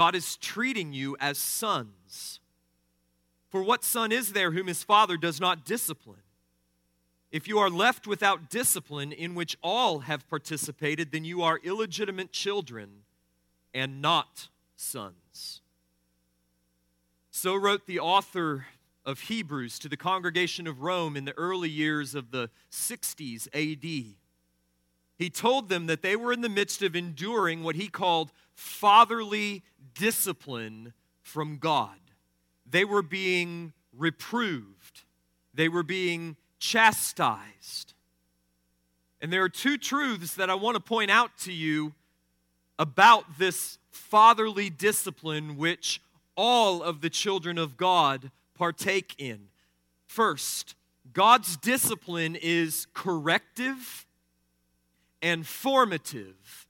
God is treating you as sons. For what son is there whom his father does not discipline? If you are left without discipline in which all have participated, then you are illegitimate children and not sons. So wrote the author of Hebrews to the congregation of Rome in the early years of the 60s AD. He told them that they were in the midst of enduring what he called fatherly discipline from God. They were being reproved, they were being chastised. And there are two truths that I want to point out to you about this fatherly discipline which all of the children of God partake in. First, God's discipline is corrective and formative,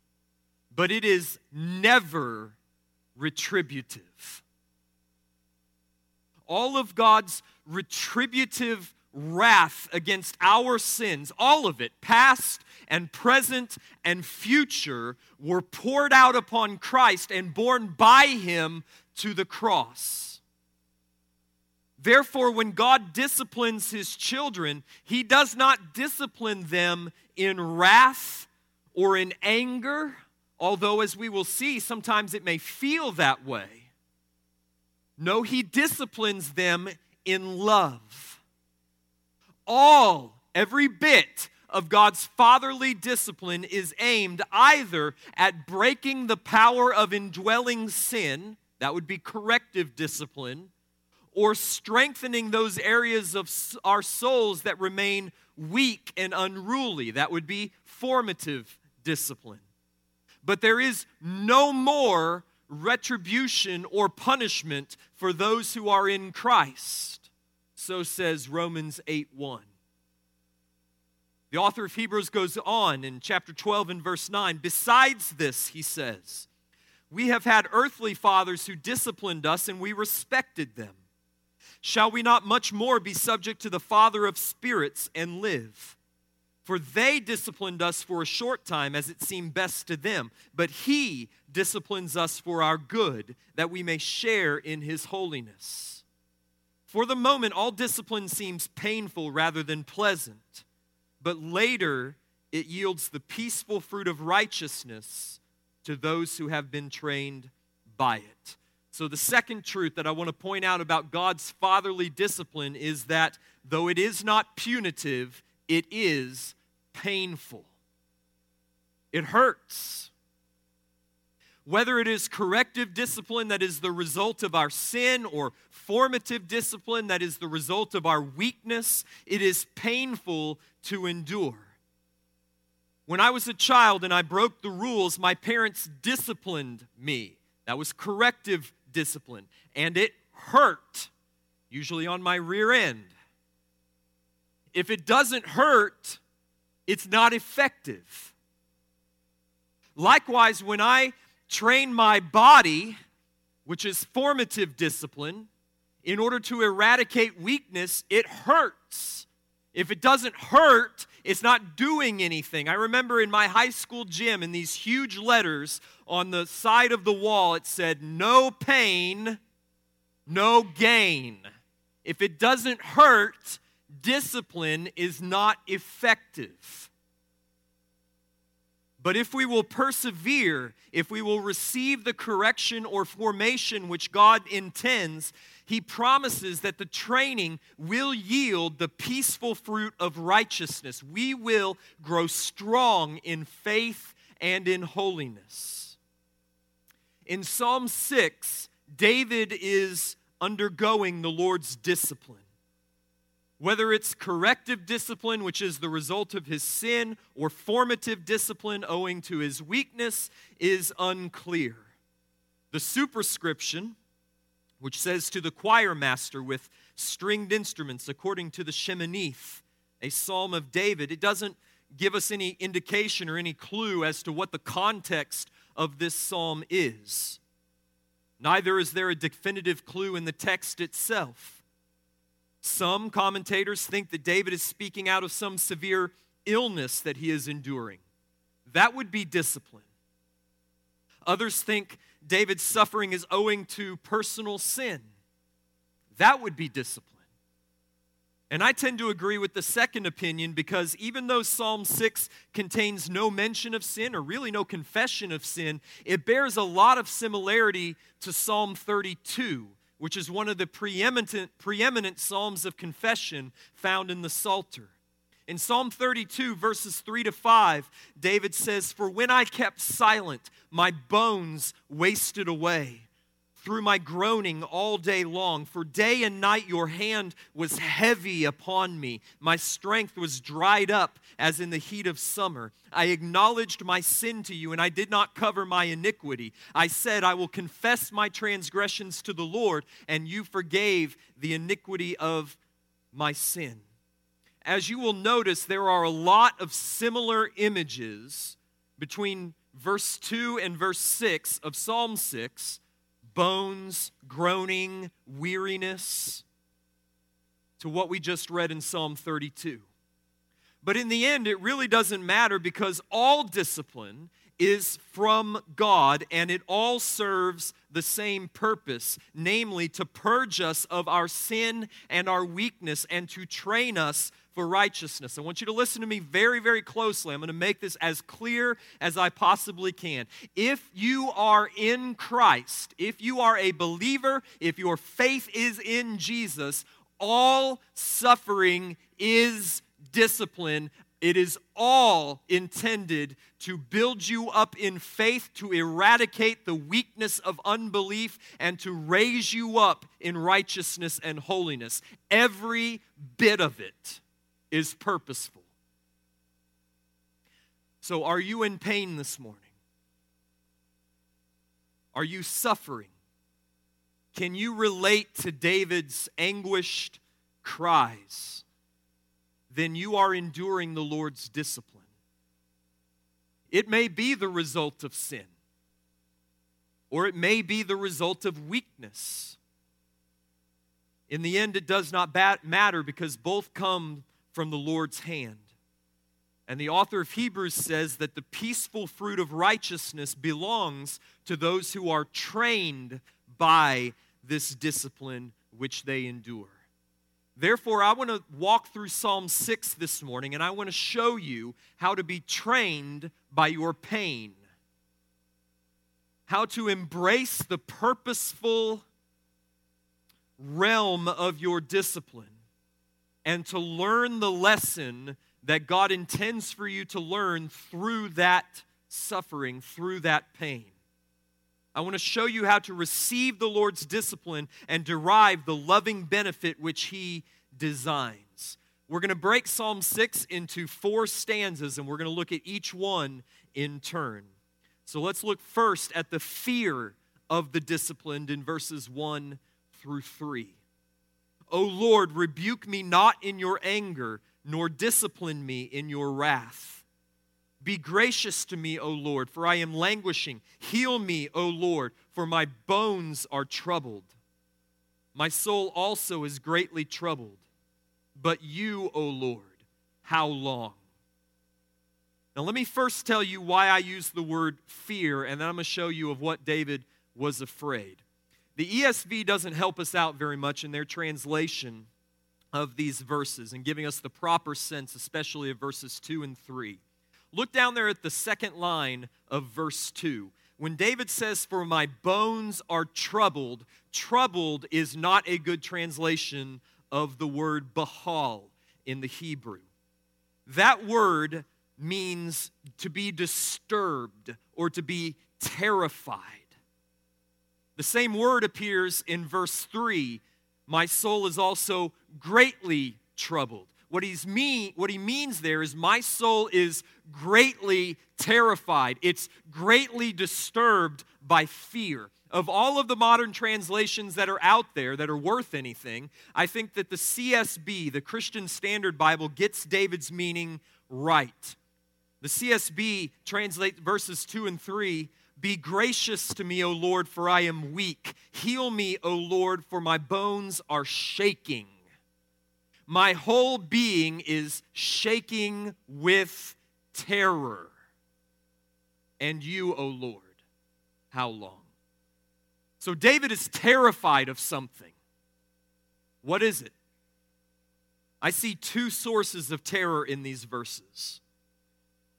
but it is never retributive. All of God's retributive wrath against our sins, all of it, past and present and future, were poured out upon Christ and borne by him to the cross. Therefore, when God disciplines his children, he does not discipline them in wrath or in anger, although, as we will see, sometimes it may feel that way. No, he disciplines them in love. All, every bit of God's fatherly discipline is aimed either at breaking the power of indwelling sin that would be corrective discipline, or strengthening those areas of our souls that remain weak and unruly. That would be formative discipline. But there is no more retribution or punishment for those who are in Christ. So says Romans 8 1. The author of Hebrews goes on in chapter 12 and verse 9. Besides this, he says, we have had earthly fathers who disciplined us, and we respected them. Shall we not much more be subject to the Father of spirits and live? For they disciplined us for a short time as it seemed best to them, but He disciplines us for our good, that we may share in His holiness. For the moment, all discipline seems painful rather than pleasant, but later it yields the peaceful fruit of righteousness to those who have been trained by it. So, the second truth that I want to point out about God's fatherly discipline is that though it is not punitive, it is painful. It hurts. Whether it is corrective discipline that is the result of our sin or formative discipline that is the result of our weakness, it is painful to endure. When I was a child and I broke the rules, my parents disciplined me. That was corrective discipline. And it hurt, usually on my rear end. If it doesn't hurt, it's not effective. Likewise, when I train my body, which is formative discipline, in order to eradicate weakness, it hurts. If it doesn't hurt, it's not doing anything. I remember in my high school gym, in these huge letters on the side of the wall, it said, No pain, no gain. If it doesn't hurt, discipline is not effective. But if we will persevere, if we will receive the correction or formation which God intends, He promises that the training will yield the peaceful fruit of righteousness. We will grow strong in faith and in holiness. In Psalm 6, David is undergoing the Lord's discipline. Whether it's corrective discipline, which is the result of his sin, or formative discipline owing to his weakness, is unclear. The superscription, which says to the choir master with stringed instruments according to the Sheminith, a psalm of David, it doesn't give us any indication or any clue as to what the context of this psalm is. Neither is there a definitive clue in the text itself. Some commentators think that David is speaking out of some severe illness that he is enduring. That would be discipline. Others think David's suffering is owing to personal sin. That would be discipline. And I tend to agree with the second opinion because even though Psalm 6 contains no mention of sin or really no confession of sin, it bears a lot of similarity to Psalm 32, which is one of the preeminent, preeminent Psalms of confession found in the Psalter. In Psalm 32, verses 3 to 5, David says, For when I kept silent, my bones wasted away through my groaning all day long. For day and night your hand was heavy upon me. My strength was dried up as in the heat of summer. I acknowledged my sin to you, and I did not cover my iniquity. I said, I will confess my transgressions to the Lord, and you forgave the iniquity of my sin as you will notice, there are a lot of similar images between verse 2 and verse 6 of Psalm 6 bones, groaning, weariness, to what we just read in Psalm 32. But in the end, it really doesn't matter because all discipline is from God and it all serves the same purpose, namely to purge us of our sin and our weakness and to train us for righteousness. I want you to listen to me very, very closely. I'm going to make this as clear as I possibly can. If you are in Christ, if you are a believer, if your faith is in Jesus, all suffering is discipline. It is all intended to build you up in faith, to eradicate the weakness of unbelief, and to raise you up in righteousness and holiness. Every bit of it is purposeful. So, are you in pain this morning? Are you suffering? Can you relate to David's anguished cries? Then you are enduring the Lord's discipline. It may be the result of sin, or it may be the result of weakness. In the end, it does not matter because both come from the Lord's hand. And the author of Hebrews says that the peaceful fruit of righteousness belongs to those who are trained by this discipline which they endure. Therefore, I want to walk through Psalm 6 this morning and I want to show you how to be trained by your pain, how to embrace the purposeful realm of your discipline and to learn the lesson that God intends for you to learn through that suffering, through that pain. I want to show you how to receive the Lord's discipline and derive the loving benefit which He designs. We're going to break Psalm 6 into four stanzas and we're going to look at each one in turn. So let's look first at the fear of the disciplined in verses 1 through 3. O Lord, rebuke me not in your anger, nor discipline me in your wrath. Be gracious to me, O Lord, for I am languishing. Heal me, O Lord, for my bones are troubled. My soul also is greatly troubled. But you, O Lord, how long? Now, let me first tell you why I use the word fear, and then I'm going to show you of what David was afraid. The ESV doesn't help us out very much in their translation of these verses and giving us the proper sense, especially of verses 2 and 3. Look down there at the second line of verse 2. When David says, For my bones are troubled, troubled is not a good translation of the word bahal in the Hebrew. That word means to be disturbed or to be terrified. The same word appears in verse 3 My soul is also greatly troubled. What, he's mean, what he means there is, My soul is greatly terrified, it's greatly disturbed by fear. of all of the modern translations that are out there that are worth anything, I think that the CSB, the Christian Standard Bible, gets David's meaning right. The CSB translates verses 2 and 3 Be gracious to me, O Lord, for I am weak. Heal me, O Lord, for my bones are shaking. My whole being is shaking with terror. And you, O Lord, how long? So David is terrified of something. What is it? I see two sources of terror in these verses.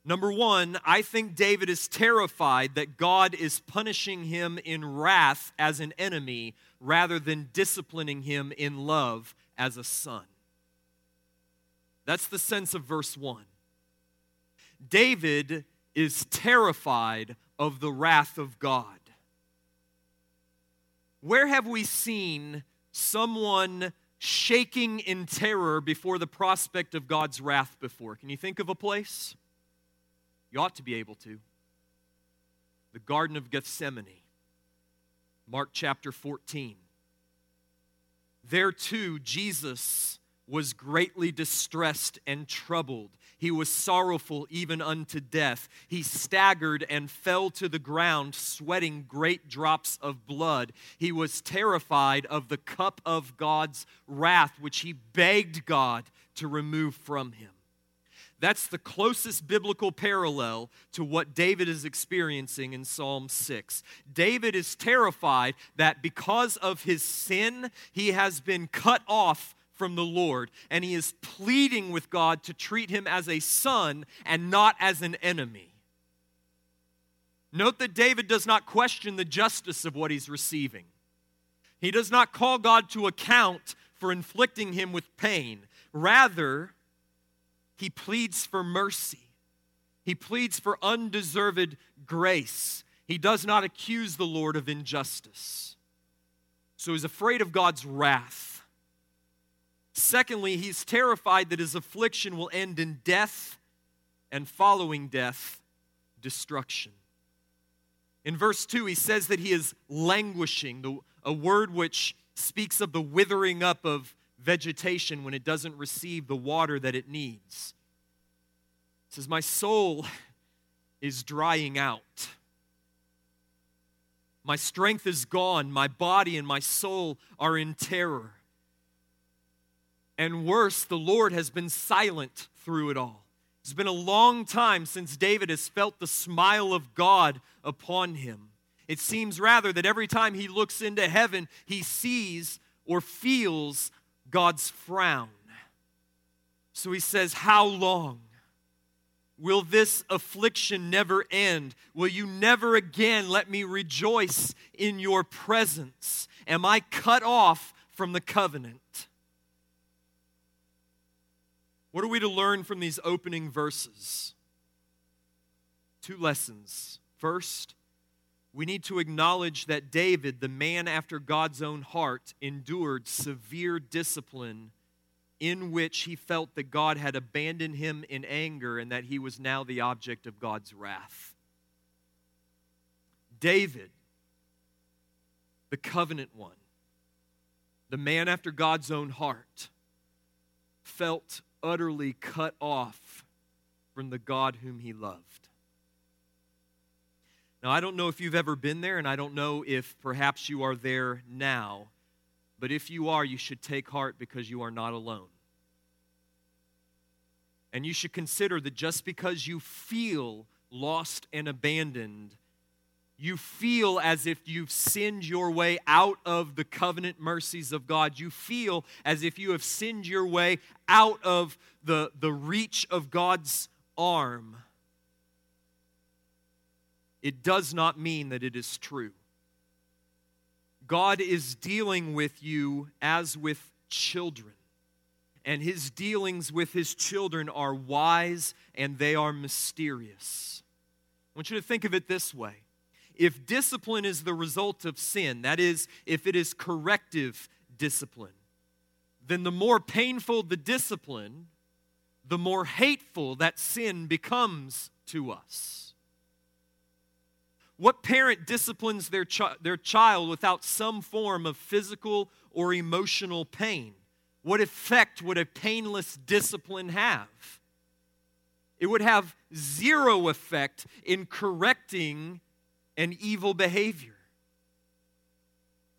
Number one, I think David is terrified that God is punishing him in wrath as an enemy rather than disciplining him in love as a son. That's the sense of verse 1. David is terrified of the wrath of God. Where have we seen someone shaking in terror before the prospect of God's wrath before? Can you think of a place? You ought to be able to. The Garden of Gethsemane, Mark chapter 14. There too, Jesus was greatly distressed and troubled. He was sorrowful even unto death. He staggered and fell to the ground, sweating great drops of blood. He was terrified of the cup of God's wrath, which he begged God to remove from him. That's the closest biblical parallel to what David is experiencing in Psalm 6. David is terrified that because of his sin, he has been cut off from the Lord, and he is pleading with God to treat him as a son and not as an enemy. Note that David does not question the justice of what he's receiving. He does not call God to account for inflicting him with pain. Rather, he pleads for mercy. He pleads for undeserved grace. He does not accuse the Lord of injustice. So he's afraid of God's wrath. Secondly, he's terrified that his affliction will end in death and following death, destruction. In verse 2, he says that he is languishing, a word which speaks of the withering up of vegetation when it doesn't receive the water that it needs. It says, My soul is drying out. My strength is gone. My body and my soul are in terror. And worse, the Lord has been silent through it all. It's been a long time since David has felt the smile of God upon him. It seems rather that every time he looks into heaven, he sees or feels God's frown. So he says, How long? Will this affliction never end? Will you never again let me rejoice in your presence? Am I cut off from the covenant? What are we to learn from these opening verses? Two lessons. First, we need to acknowledge that David, the man after God's own heart, endured severe discipline in which he felt that God had abandoned him in anger and that he was now the object of God's wrath. David, the covenant one, the man after God's own heart, felt utterly cut off from the God whom he loved. Now, I don't know if you've ever been there, and I don't know if perhaps you are there now, but if you are, you should take heart because you are not alone. And you should consider that just because you feel lost and abandoned you feel as if you've sinned your way out of the covenant mercies of God. You feel as if you have sinned your way out of the, the reach of God's arm. It does not mean that it is true. God is dealing with you as with children. And his dealings with his children are wise and they are mysterious. I want you to think of it this way if discipline is the result of sin, that is, if it is corrective discipline, then the more painful the discipline, the more hateful that sin becomes to us. What parent disciplines their, chi- their child without some form of physical or emotional pain? What effect would a painless discipline have? It would have zero effect in correcting an evil behavior.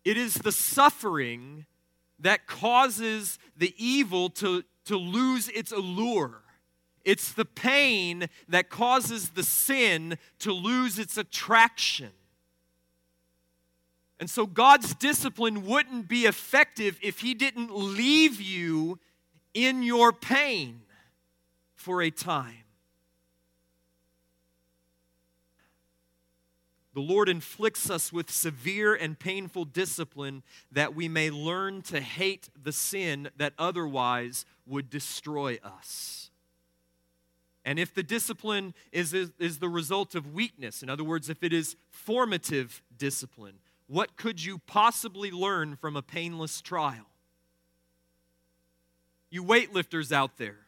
It is the suffering that causes the evil to, to lose its allure. It's the pain that causes the sin to lose its attraction. And so God's discipline wouldn't be effective if He didn't leave you in your pain for a time. The Lord inflicts us with severe and painful discipline that we may learn to hate the sin that otherwise would destroy us. And if the discipline is, is, is, the result of weakness, in other words, if it is formative discipline, what could you possibly learn from a painless trial? You weightlifters out there,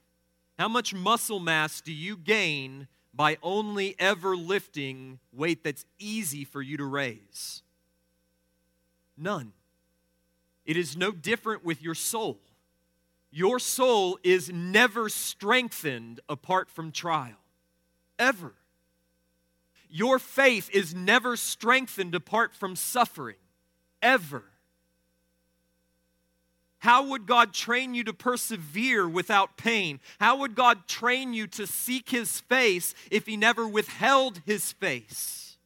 how much muscle mass do you gain by only ever lifting weight that's easy for you to raise? None. It is no different with your soul. Your soul is never strengthened apart from trial. Ever. Your faith is never strengthened apart from suffering. Ever. How would God train you to persevere without pain? How would God train you to seek His face if He never withheld His face?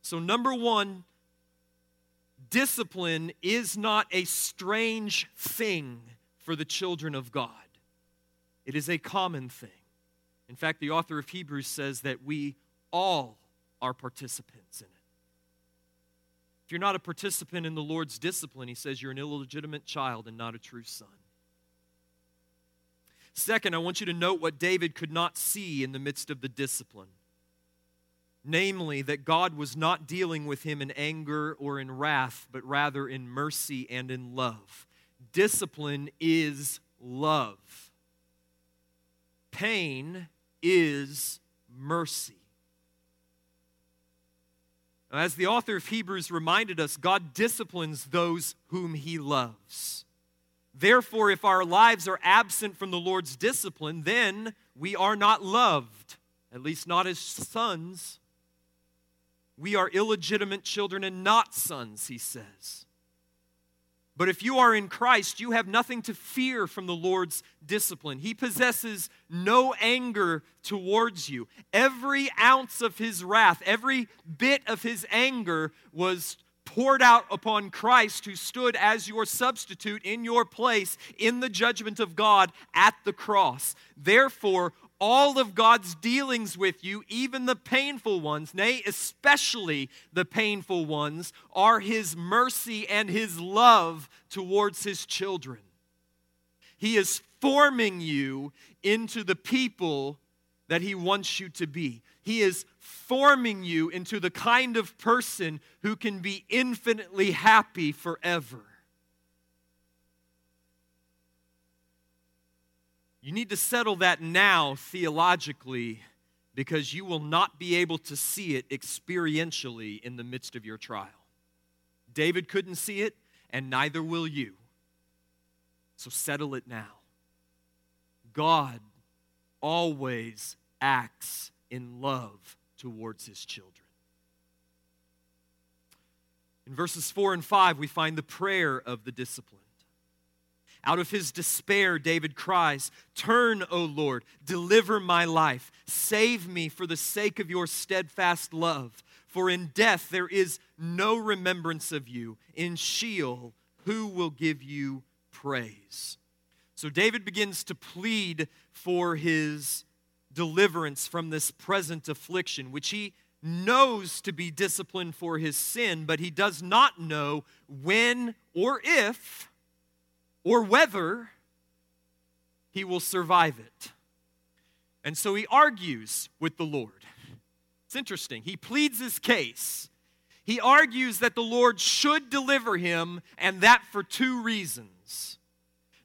So, number one, discipline is not a strange thing for the children of God, it is a common thing. In fact, the author of Hebrews says that we all are participants in it If you're not a participant in the Lord's discipline, he says you're an illegitimate child and not a true son. Second, I want you to note what David could not see in the midst of the discipline. Namely, that God was not dealing with him in anger or in wrath, but rather in mercy and in love. Discipline is love, pain is mercy. As the author of Hebrews reminded us, God disciplines those whom he loves. Therefore, if our lives are absent from the Lord's discipline, then we are not loved, at least not as sons. We are illegitimate children and not sons, he says. But if you are in Christ, you have nothing to fear from the Lord's discipline. He possesses no anger towards you. Every ounce of his wrath, every bit of his anger was poured out upon Christ, who stood as your substitute in your place in the judgment of God at the cross. Therefore, all of God's dealings with you, even the painful ones, nay, especially the painful ones, are His mercy and His love towards His children. He is forming you into the people that He wants you to be. He is forming you into the kind of person who can be infinitely happy forever. You need to settle that now theologically because you will not be able to see it experientially in the midst of your trial. David couldn't see it, and neither will you. So settle it now. God always acts in love towards his children. In verses 4 and 5, we find the prayer of the discipline. Out of his despair, David cries, Turn, O Lord, deliver my life. Save me for the sake of your steadfast love. For in death there is no remembrance of you. In Sheol, who will give you praise? So David begins to plead for his deliverance from this present affliction, which he knows to be discipline for his sin, but he does not know when or if or whether he will survive it. And so he argues with the Lord. It's interesting. He pleads his case. He argues that the Lord should deliver him, and that for two reasons.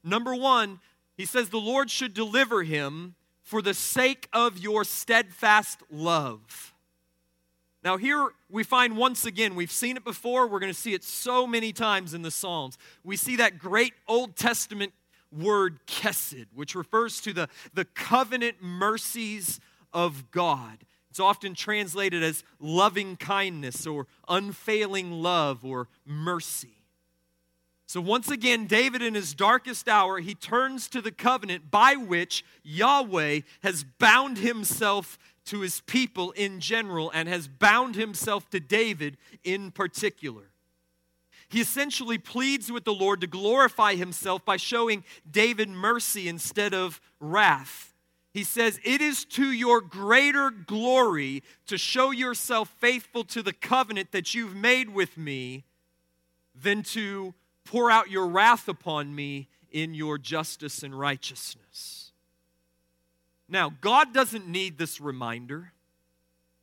Number one, he says the Lord should deliver him for the sake of your steadfast love. Now, here we find once again, we've seen it before, we're going to see it so many times in the Psalms. We see that great Old Testament word chesed, which refers to the, the covenant mercies of God. It's often translated as loving kindness or unfailing love or mercy. So, once again, David, in his darkest hour, he turns to the covenant by which Yahweh has bound himself to his people in general and has bound himself to David in particular. He essentially pleads with the Lord to glorify himself by showing David mercy instead of wrath. He says, It is to your greater glory to show yourself faithful to the covenant that you've made with me than to pour out your wrath upon me in your justice and righteousness. Now, God doesn't need this reminder.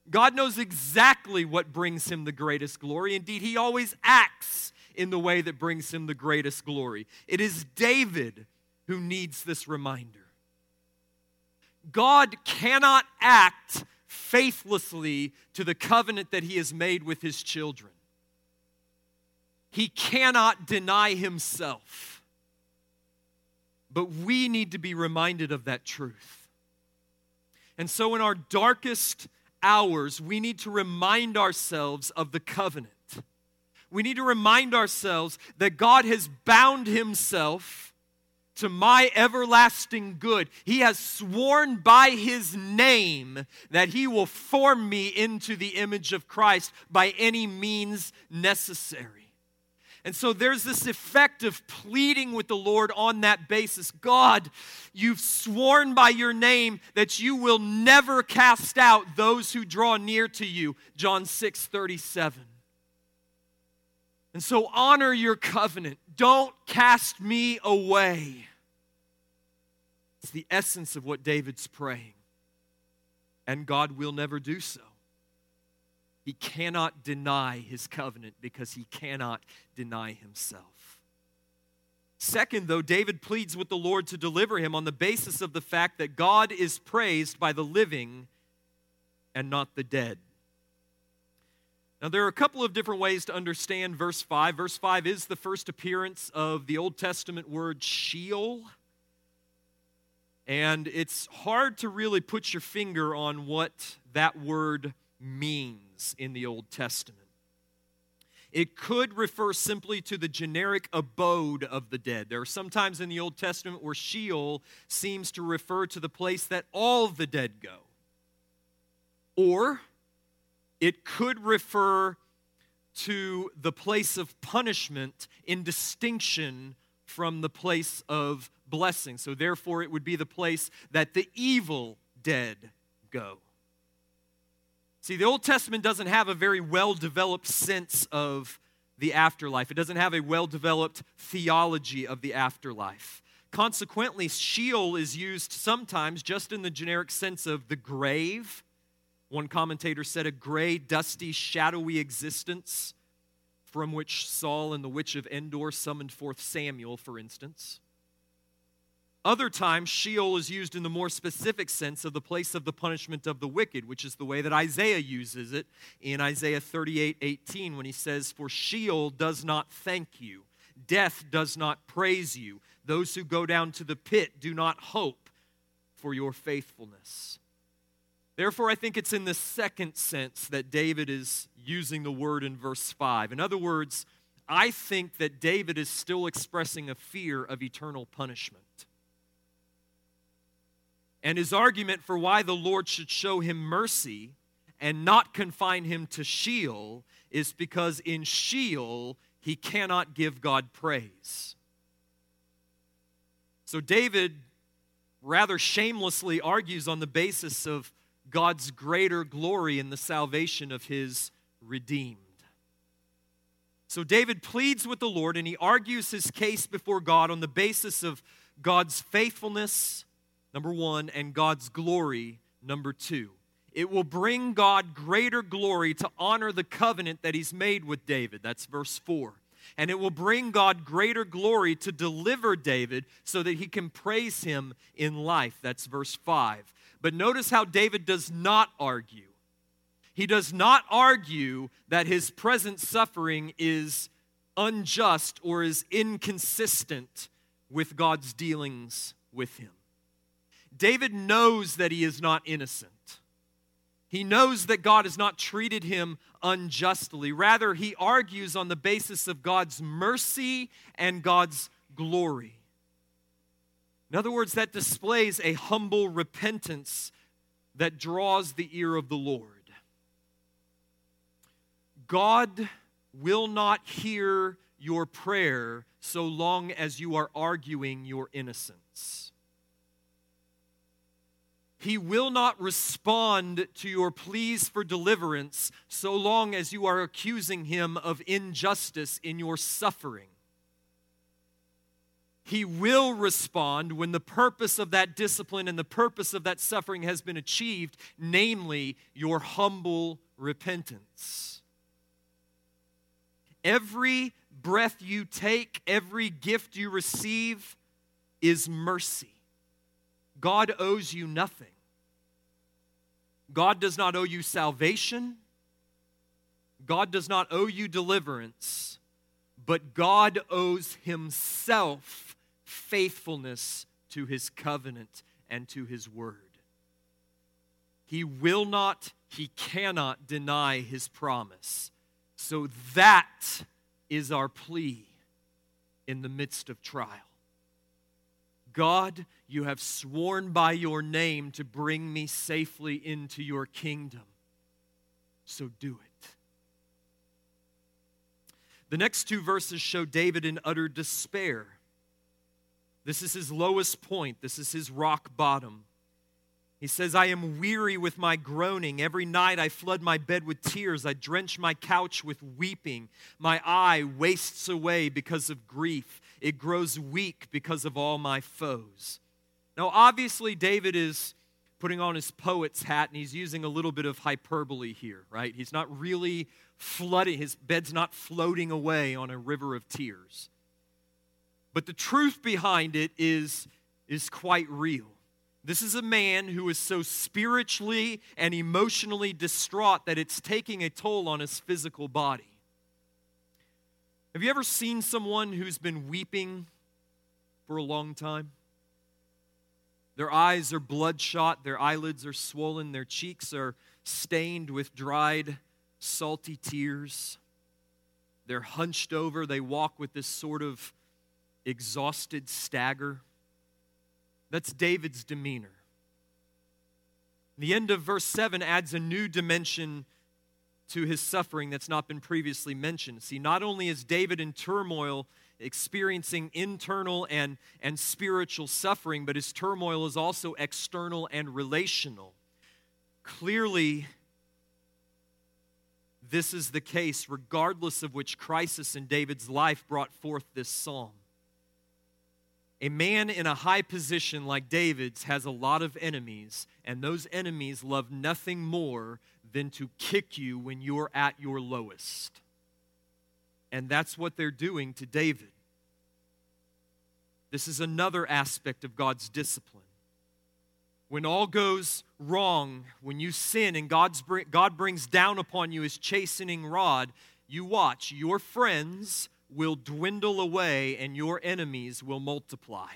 God knows exactly what brings him the greatest glory. Indeed, he always acts in the way that brings him the greatest glory. It is David who needs this reminder. God cannot act faithlessly to the covenant that he has made with his children. He cannot deny himself. But we need to be reminded of that truth. And so, in our darkest hours, we need to remind ourselves of the covenant. We need to remind ourselves that God has bound himself to my everlasting good. He has sworn by his name that he will form me into the image of Christ by any means necessary. And so there's this effect of pleading with the Lord on that basis. God, you've sworn by your name that you will never cast out those who draw near to you. John 6 37. And so honor your covenant. Don't cast me away. It's the essence of what David's praying. And God will never do so. He cannot deny his covenant because he cannot deny himself. Second, though, David pleads with the Lord to deliver him on the basis of the fact that God is praised by the living and not the dead. Now, there are a couple of different ways to understand verse 5. Verse 5 is the first appearance of the Old Testament word Sheol. And it's hard to really put your finger on what that word means in the Old Testament. It could refer simply to the generic abode of the dead. There are sometimes in the Old Testament where Sheol seems to refer to the place that all the dead go. Or it could refer to the place of punishment in distinction from the place of blessing. So, therefore, it would be the place that the evil dead go. See, the Old Testament doesn't have a very well developed sense of the afterlife, it doesn't have a well developed theology of the afterlife. Consequently, Sheol is used sometimes just in the generic sense of the grave. One commentator said a gray, dusty, shadowy existence from which Saul and the witch of Endor summoned forth Samuel, for instance. Other times, Sheol is used in the more specific sense of the place of the punishment of the wicked, which is the way that Isaiah uses it in Isaiah 38 18, when he says, For Sheol does not thank you, death does not praise you, those who go down to the pit do not hope for your faithfulness. Therefore, I think it's in the second sense that David is using the word in verse 5. In other words, I think that David is still expressing a fear of eternal punishment. And his argument for why the Lord should show him mercy and not confine him to Sheol is because in Sheol he cannot give God praise. So David rather shamelessly argues on the basis of God's greater glory in the salvation of his redeemed. So David pleads with the Lord and he argues his case before God on the basis of God's faithfulness number one, and God's glory, number two. It will bring God greater glory to honor the covenant that He's made with David. That's verse 4. And it will bring God greater glory to deliver David so that he can praise him in life. That's verse 5. But notice how David does not argue. He does not argue that his present suffering is unjust or is inconsistent with God's dealings with him. David knows that he is not innocent. He knows that God has not treated him unjustly. Rather, he argues on the basis of God's mercy and God's glory. In other words, that displays a humble repentance that draws the ear of the Lord. God will not hear your prayer so long as you are arguing your innocence. He will not respond to your pleas for deliverance so long as you are accusing him of injustice in your suffering. He will respond when the purpose of that discipline and the purpose of that suffering has been achieved, namely your humble repentance. Every breath you take, every gift you receive is mercy. God owes you nothing. God does not owe you salvation. God does not owe you deliverance, but God owes Himself faithfulness to His covenant and to His word. He will not, He cannot deny His promise. So that is our plea in the midst of trial. God, you have sworn by your name to bring me safely into your kingdom. So do it. The next two verses show David in utter despair. This is his lowest point, this is his rock bottom. He says, I am weary with my groaning. Every night I flood my bed with tears. I drench my couch with weeping. My eye wastes away because of grief. It grows weak because of all my foes. Now, obviously, David is putting on his poet's hat and he's using a little bit of hyperbole here, right? He's not really flooding, his bed's not floating away on a river of tears. But the truth behind it is, is quite real. This is a man who is so spiritually and emotionally distraught that it's taking a toll on his physical body. Have you ever seen someone who's been weeping for a long time? Their eyes are bloodshot, their eyelids are swollen, their cheeks are stained with dried, salty tears. They're hunched over, they walk with this sort of exhausted stagger. That's David's demeanor. The end of verse 7 adds a new dimension to his suffering that's not been previously mentioned. See, not only is David in turmoil, experiencing internal and, and spiritual suffering, but his turmoil is also external and relational. Clearly, this is the case, regardless of which crisis in David's life brought forth this psalm. A man in a high position like David's has a lot of enemies, and those enemies love nothing more than to kick you when you're at your lowest. And that's what they're doing to David. This is another aspect of God's discipline. When all goes wrong, when you sin and God's, God brings down upon you his chastening rod, you watch. Your friends will dwindle away and your enemies will multiply.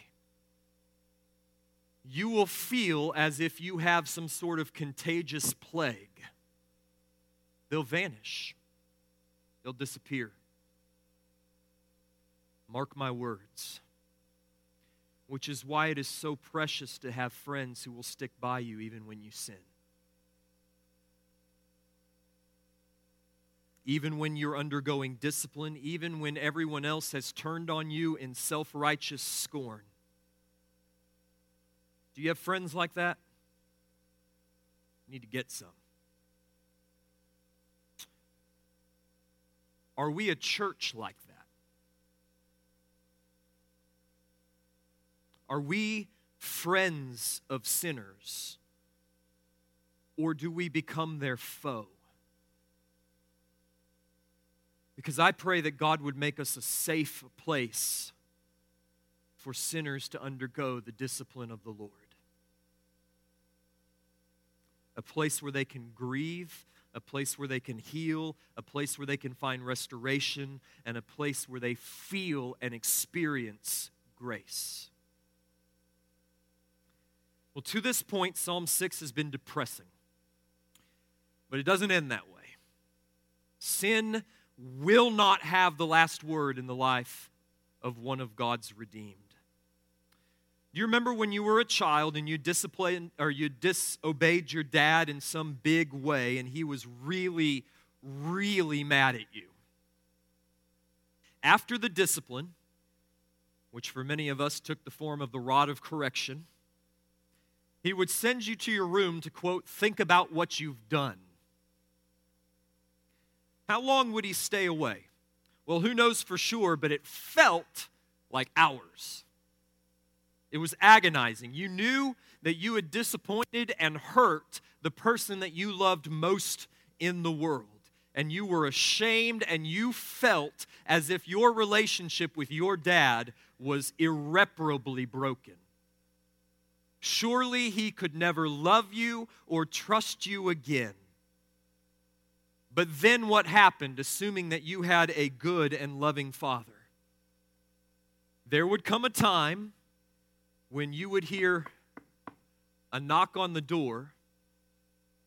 You will feel as if you have some sort of contagious plague. They'll vanish, they'll disappear. Mark my words. Which is why it is so precious to have friends who will stick by you even when you sin. even when you're undergoing discipline, even when everyone else has turned on you in self righteous scorn. Do you have friends like that? You need to get some. Are we a church like that? Are we friends of sinners? Or do we become their foe? Because I pray that God would make us a safe place for sinners to undergo the discipline of the Lord. A place where they can grieve, a place where they can heal, a place where they can find restoration, and a place where they feel and experience grace. Well, to this point, Psalm 6 has been depressing. But it doesn't end that way. Sin will not have the last word in the life of one of God's redeemed. You remember when you were a child and you disciplined or you disobeyed your dad in some big way and he was really, really mad at you? After the discipline, which for many of us took the form of the rod of correction, he would send you to your room to, quote, think about what you've done. How long would he stay away? Well, who knows for sure, but it felt like hours. It was agonizing. You knew that you had disappointed and hurt the person that you loved most in the world. And you were ashamed and you felt as if your relationship with your dad was irreparably broken. Surely he could never love you or trust you again. But then what happened, assuming that you had a good and loving father? There would come a time when you would hear a knock on the door,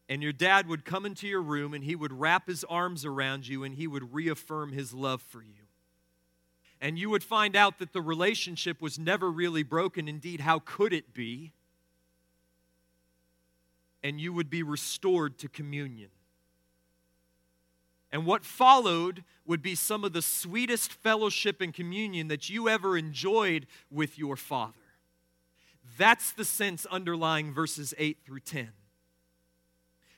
and your dad would come into your room and he would wrap his arms around you and he would reaffirm his love for you. And you would find out that the relationship was never really broken. Indeed, how could it be? And you would be restored to communion. And what followed would be some of the sweetest fellowship and communion that you ever enjoyed with your Father. That's the sense underlying verses 8 through 10.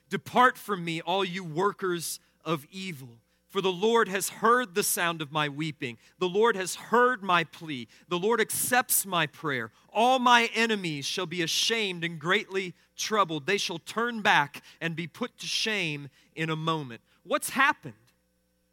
Depart from me, all you workers of evil. For the Lord has heard the sound of my weeping. The Lord has heard my plea. The Lord accepts my prayer. All my enemies shall be ashamed and greatly troubled. They shall turn back and be put to shame in a moment what's happened?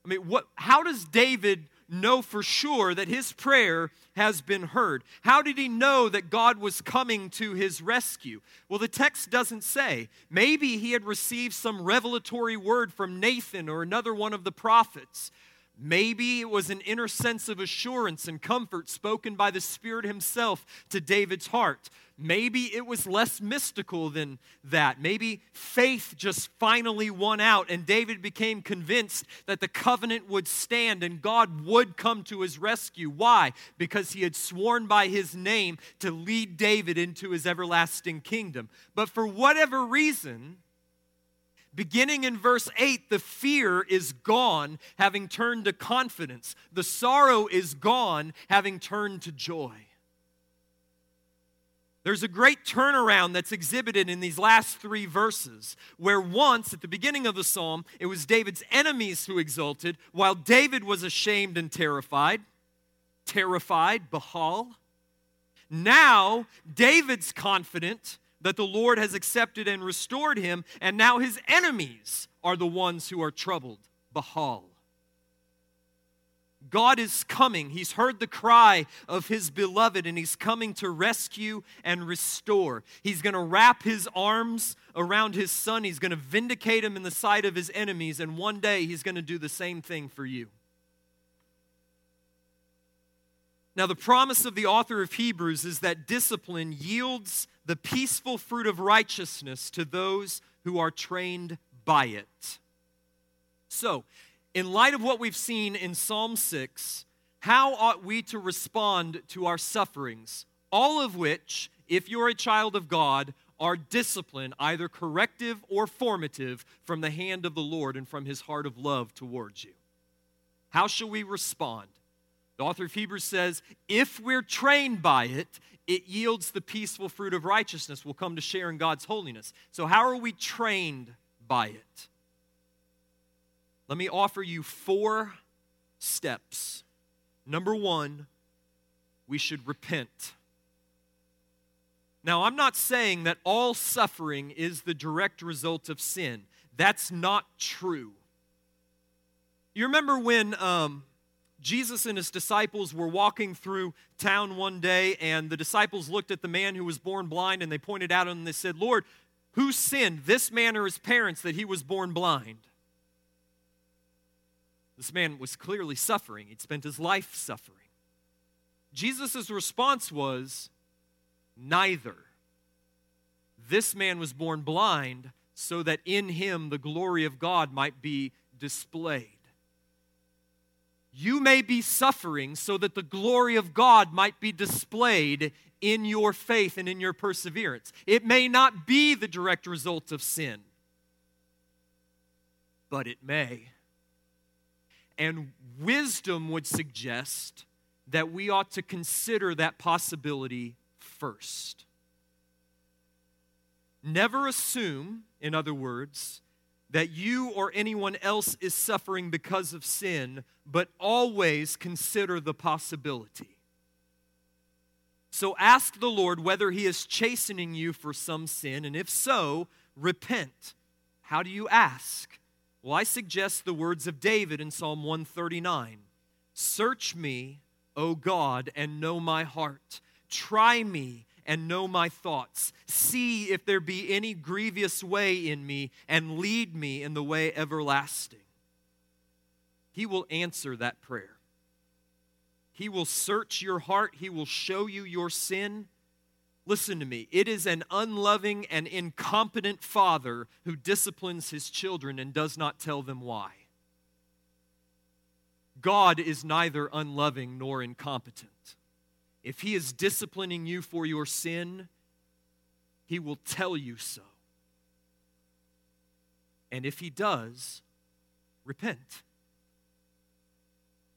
I mean, what, how does David know for sure that his prayer has been heard? How did he know that God was coming to his rescue? Well, the text doesn't say. Maybe he had received some revelatory word from Nathan or another one of the prophets. Maybe it was an inner sense of assurance and comfort spoken by the Spirit Himself to David's heart. Maybe it was less mystical than that. Maybe faith just finally won out, and David became convinced that the covenant would stand and God would come to his rescue. Why? Because he had sworn by his name to lead David into his everlasting kingdom. But for whatever reason, Beginning in verse 8, the fear is gone, having turned to confidence. The sorrow is gone, having turned to joy. There's a great turnaround that's exhibited in these last three verses, where once at the beginning of the psalm, it was David's enemies who exulted, while David was ashamed and terrified. Terrified, bahal. Now, David's confident that the Lord has accepted and restored him, and now his enemies are the ones who are troubled. bahal. God is coming. He's heard the cry of his beloved and he's coming to rescue and restore. He's going to wrap his arms around his son. He's going to vindicate him in the sight of his enemies. And one day he's going to do the same thing for you. Now, the promise of the author of Hebrews is that discipline yields the peaceful fruit of righteousness to those who are trained by it. So, in light of what we've seen in Psalm 6, how ought we to respond to our sufferings? All of which, if you're a child of God, are discipline, either corrective or formative, from the hand of the Lord and from his heart of love towards you. How shall we respond? The author of Hebrews says, if we're trained by it, it yields the peaceful fruit of righteousness. We'll come to share in God's holiness. So, how are we trained by it? Let me offer you four steps. Number one, we should repent. Now, I'm not saying that all suffering is the direct result of sin. That's not true. You remember when um, Jesus and his disciples were walking through town one day, and the disciples looked at the man who was born blind and they pointed out and they said, Lord, Who sinned, this man or his parents, that he was born blind? This man was clearly suffering. He'd spent his life suffering. Jesus' response was neither. This man was born blind so that in him the glory of God might be displayed. You may be suffering so that the glory of God might be displayed in your faith and in your perseverance. It may not be the direct result of sin, but it may. And wisdom would suggest that we ought to consider that possibility first. Never assume, in other words, that you or anyone else is suffering because of sin, but always consider the possibility. So ask the Lord whether He is chastening you for some sin, and if so, repent. How do you ask? Well, I suggest the words of David in Psalm 139 Search me, O God, and know my heart. Try me and know my thoughts. See if there be any grievous way in me, and lead me in the way everlasting. He will answer that prayer. He will search your heart, He will show you your sin. Listen to me. It is an unloving and incompetent father who disciplines his children and does not tell them why. God is neither unloving nor incompetent. If he is disciplining you for your sin, he will tell you so. And if he does, repent.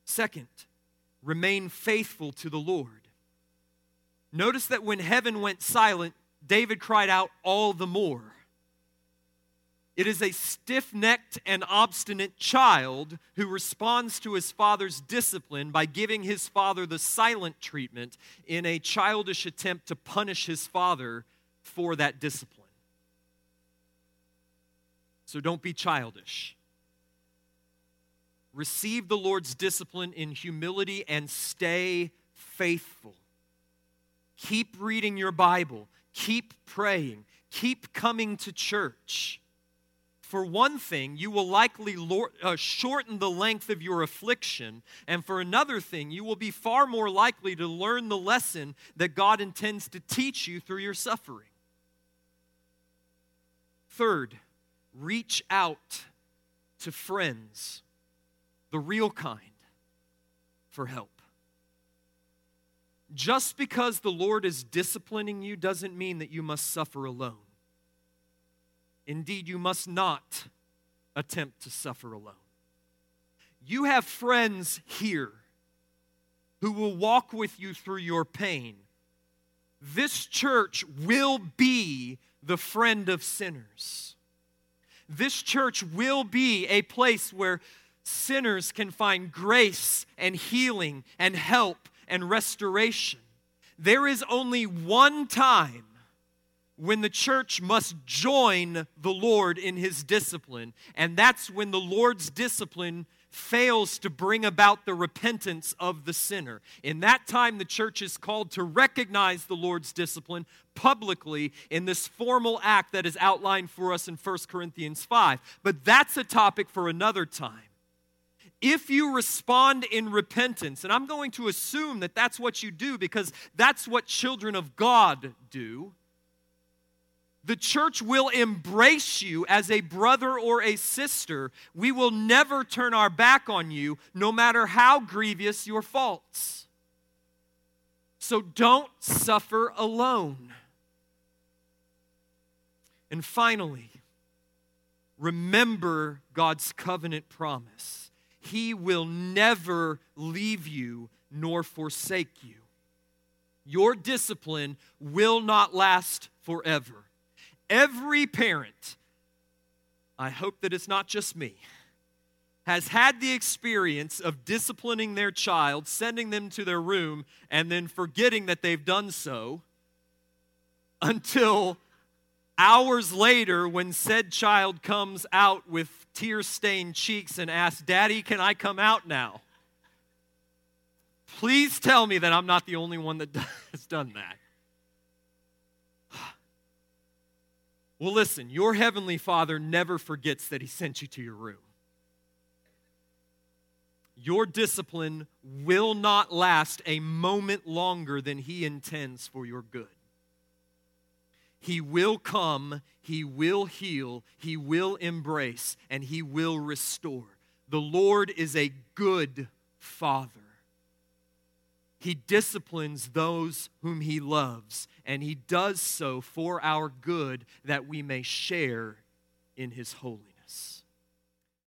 Second, remain faithful to the Lord. Notice that when heaven went silent, David cried out all the more. It is a stiff necked and obstinate child who responds to his father's discipline by giving his father the silent treatment in a childish attempt to punish his father for that discipline. So don't be childish. Receive the Lord's discipline in humility and stay faithful. Keep reading your Bible, keep praying, keep coming to church. For one thing, you will likely uh, shorten the length of your affliction. And for another thing, you will be far more likely to learn the lesson that God intends to teach you through your suffering. Third, reach out to friends, the real kind, for help. Just because the Lord is disciplining you doesn't mean that you must suffer alone. Indeed, you must not attempt to suffer alone. You have friends here who will walk with you through your pain. This church will be the friend of sinners. This church will be a place where sinners can find grace and healing and help and restoration. There is only one time when the church must join the Lord in his discipline. And that's when the Lord's discipline fails to bring about the repentance of the sinner. In that time, the church is called to recognize the Lord's discipline publicly in this formal act that is outlined for us in 1 Corinthians 5. But that's a topic for another time. If you respond in repentance, and I'm going to assume that that's what you do because that's what children of God do the church will embrace you as a brother or a sister. We will never turn our back on you, no matter how grievous your faults. So don't suffer alone. And finally, remember God's covenant promise. He will never leave you nor forsake you. Your discipline will not last forever. Every parent, I hope that it's not just me, has had the experience of disciplining their child, sending them to their room, and then forgetting that they've done so until hours later when said child comes out with tear stained cheeks and asks, Daddy, can I come out now? Please tell me that I'm not the only one that has done that. Well, listen, your heavenly Father never forgets that He sent you to your room. Your discipline will not last a moment longer than He intends for your good. He will come, He will heal, He will embrace, and He will restore. The Lord is a good Father. He disciplines those whom He loves, and He does so for our good that we may share in His holiness.